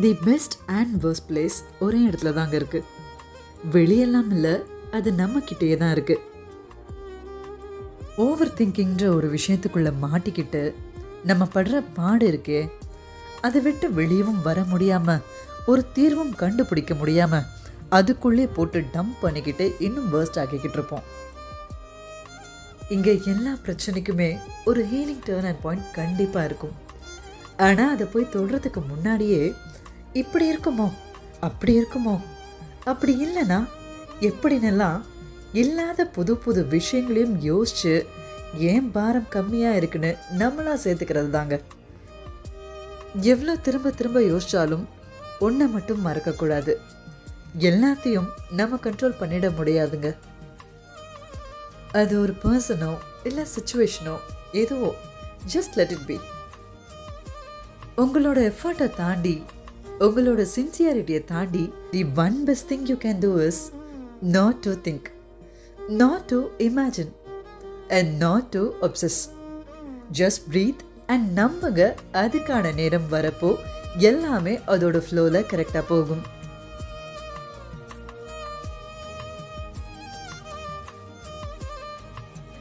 The best and worst place ஒரே இடத்துல தாங்க இருக்கு. வெளியெல்லாம் இல்லை அது நம்ம தான் இருக்கு. ஓவர் திங்கிங்கிற ஒரு விஷயத்துக்குள்ள மாட்டிக்கிட்டு நம்ம படுற பாடு இருக்கே அதை விட்டு வெளியவும் வர முடியாம ஒரு தீர்வும் கண்டுபிடிக்க முடியாம அதுக்குள்ளே போட்டு டம்ப் பண்ணிக்கிட்டு இன்னும் வேர்ஸ்ட் ஆக்கிக்கிட்டு இருப்போம். இங்கே எல்லா பிரச்சனைக்குமே ஒரு ஹீலிங் டேர்ன் அண்ட் பாயிண்ட் கண்டிப்பாக இருக்கும். ஆனா அதை போய் தொடுறதுக்கு முன்னாடியே இப்படி இருக்குமோ? அப்படி இருக்குமோ? அப்படி இல்லைன்னா எப்படின்னெல்லாம் இல்லாத புது புது விஷயங்களையும் யோசிச்சு ஏன் பாரம் கம்மியாக இருக்குன்னு நம்மளா சேர்த்துக்கிறது தாங்க எவ்வளோ திரும்ப திரும்ப யோசித்தாலும் ஒன்றை மட்டும் மறக்கக்கூடாது. எல்லாத்தையும் நம்ம கண்ட்ரோல் பண்ணிட முடியாதுங்க. அது ஒரு பர்சனோ இல்லை சுச்சுவேஷனோ எதுவோ ஜஸ்ட் லெட் இட் பி உங்களோட எஃபர்ட்டை தாண்டி உங்களோட சின்சியாரிட்டியை தாண்டி the one best thing you can do is not to think not to imagine and not to obsess just breathe and நம்புங்க. அதுக்கான நேரம் வரப்போ எல்லாமே அதோட ஃப்ளோவில் கரெக்டாக போகும்.